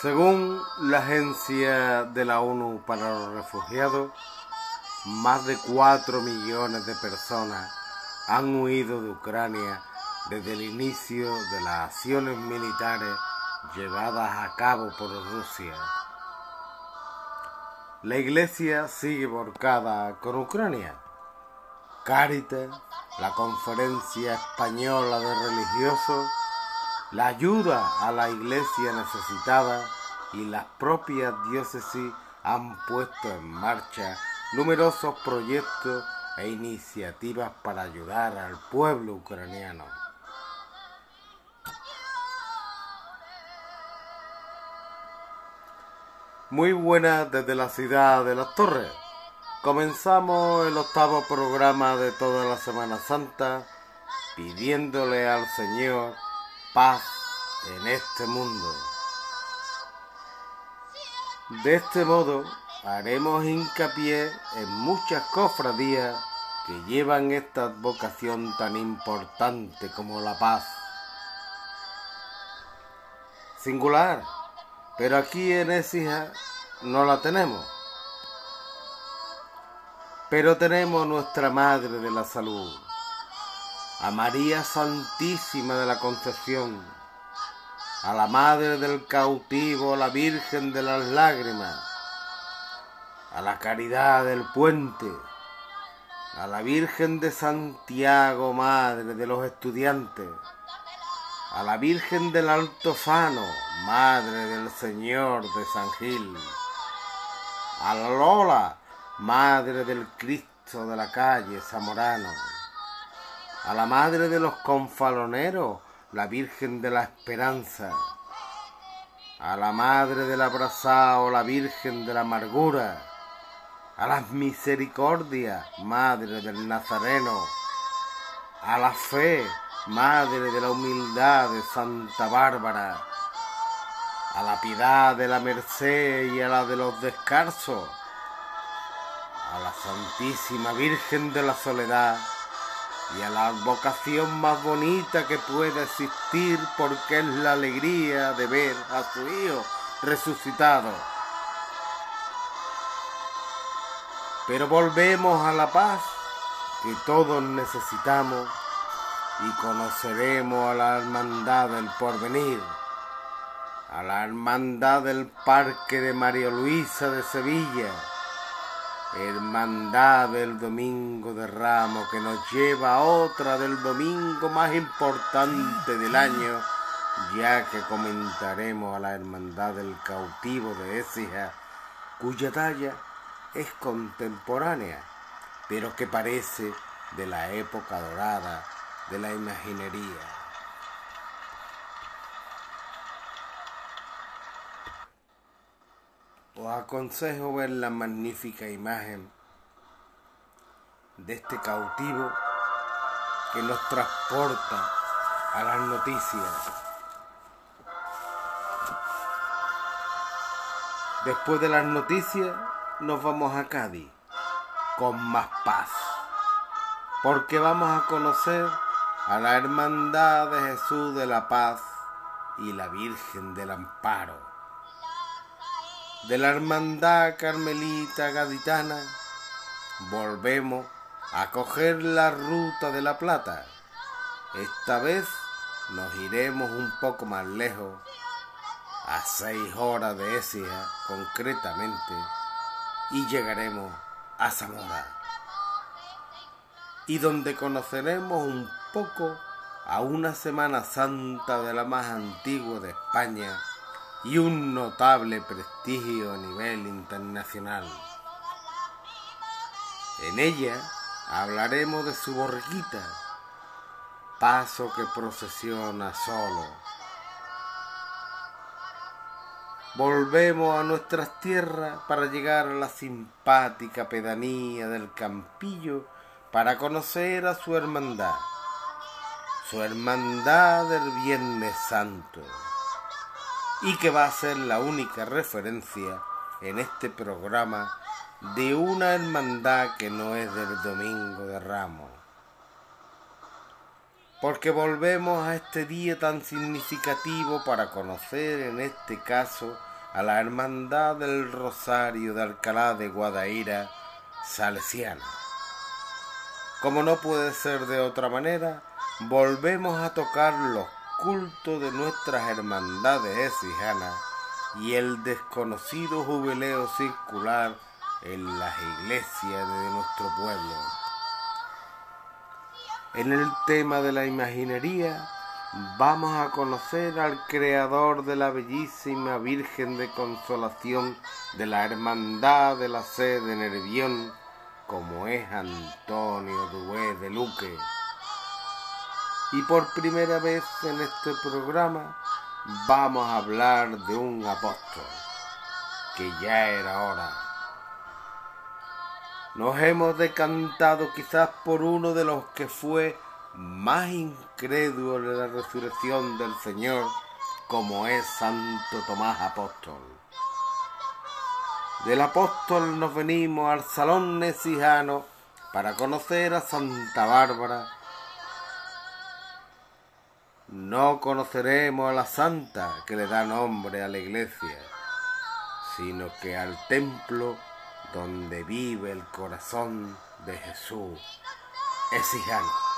Según la Agencia de la ONU para los Refugiados, más de 4 millones de personas han huido de Ucrania desde el inicio de las acciones militares llevadas a cabo por Rusia. La Iglesia sigue volcada con Ucrania. Caritas, la Conferencia Española de Religiosos, la ayuda a la Iglesia necesitada y las propias diócesis han puesto en marcha numerosos proyectos e iniciativas para ayudar al pueblo ucraniano. Muy buenas desde la ciudad de las Torres. Comenzamos el octavo programa de toda la Semana Santa pidiéndole al Señor paz en este mundo. De este modo haremos hincapié en muchas cofradías que llevan esta vocación tan importante como la paz. Singular, pero aquí en Écija no la tenemos. Pero tenemos nuestra Madre de la Salud, a María Santísima de la Concepción, a la Madre del Cautivo, a la Virgen de las Lágrimas, a la Caridad del Puente, a la Virgen de Santiago, Madre de los Estudiantes, a la Virgen del Alto Sano, Madre del Señor de San Gil, a la Lola, Madre del Cristo de la calle Zamorano, a la Madre de los Confaloneros, la Virgen de la Esperanza, a la Madre del Abrazao, la Virgen de la Amargura, a las Misericordias, Madre del Nazareno, a la Fe, Madre de la Humildad de Santa Bárbara, a la piedad de la Merced y a la de los Descarsos, a la Santísima Virgen de la Soledad y a la advocación más bonita que pueda existir porque es la alegría de ver a su Hijo resucitado. Pero volvemos a la paz que todos necesitamos y conoceremos a la hermandad del porvenir, a la hermandad del Parque de María Luisa de Sevilla, hermandad del Domingo de Ramos que nos lleva a otra del domingo más importante del año, ya que comentaremos a la hermandad del cautivo de Écija, cuya talla es contemporánea, pero que parece de la época dorada de la imaginería. Os aconsejo ver la magnífica imagen de este cautivo que nos transporta a las noticias. Después de las noticias nos vamos a Cádiz con más paz, porque vamos a conocer a la Hermandad de Jesús de la Paz y la Virgen del Amparo. De la Hermandad Carmelita Gaditana volvemos a coger la ruta de la Plata. Esta vez nos iremos un poco más lejos, a seis horas de Écija concretamente, y llegaremos a Zamora. Y donde conoceremos un poco a una Semana Santa de la más antigua de España y un notable prestigio a nivel internacional. En ella hablaremos de su borriquita, paso que procesiona solo. Volvemos a nuestras tierras para llegar a la simpática pedanía del Campillo para conocer a su hermandad, su hermandad del Viernes Santo, y que va a ser la única referencia en este programa de una hermandad que no es del Domingo de Ramos. Porque volvemos a este día tan significativo para conocer en este caso a la Hermandad del Rosario de Alcalá de Guadaira, Salesiana. Como no puede ser de otra manera, volvemos a tocar los cultos de nuestras hermandades exijanas y el desconocido jubileo circular en las iglesias de nuestro pueblo. En el tema de la imaginería vamos a conocer al creador de la bellísima Virgen de Consolación de la Hermandad de la Sede Nervión, como es Antonio Dué de Luque. Y por primera vez en este programa vamos a hablar de un apóstol, que ya era hora. Nos hemos decantado quizás por uno de los que fue más incrédulo de la resurrección del Señor, como es Santo Tomás Apóstol. Del apóstol nos venimos al Salón Nesijano para conocer a Santa Bárbara. No conoceremos a la santa que le da nombre a la iglesia, sino que al templo donde vive el corazón de Jesús, Esijano.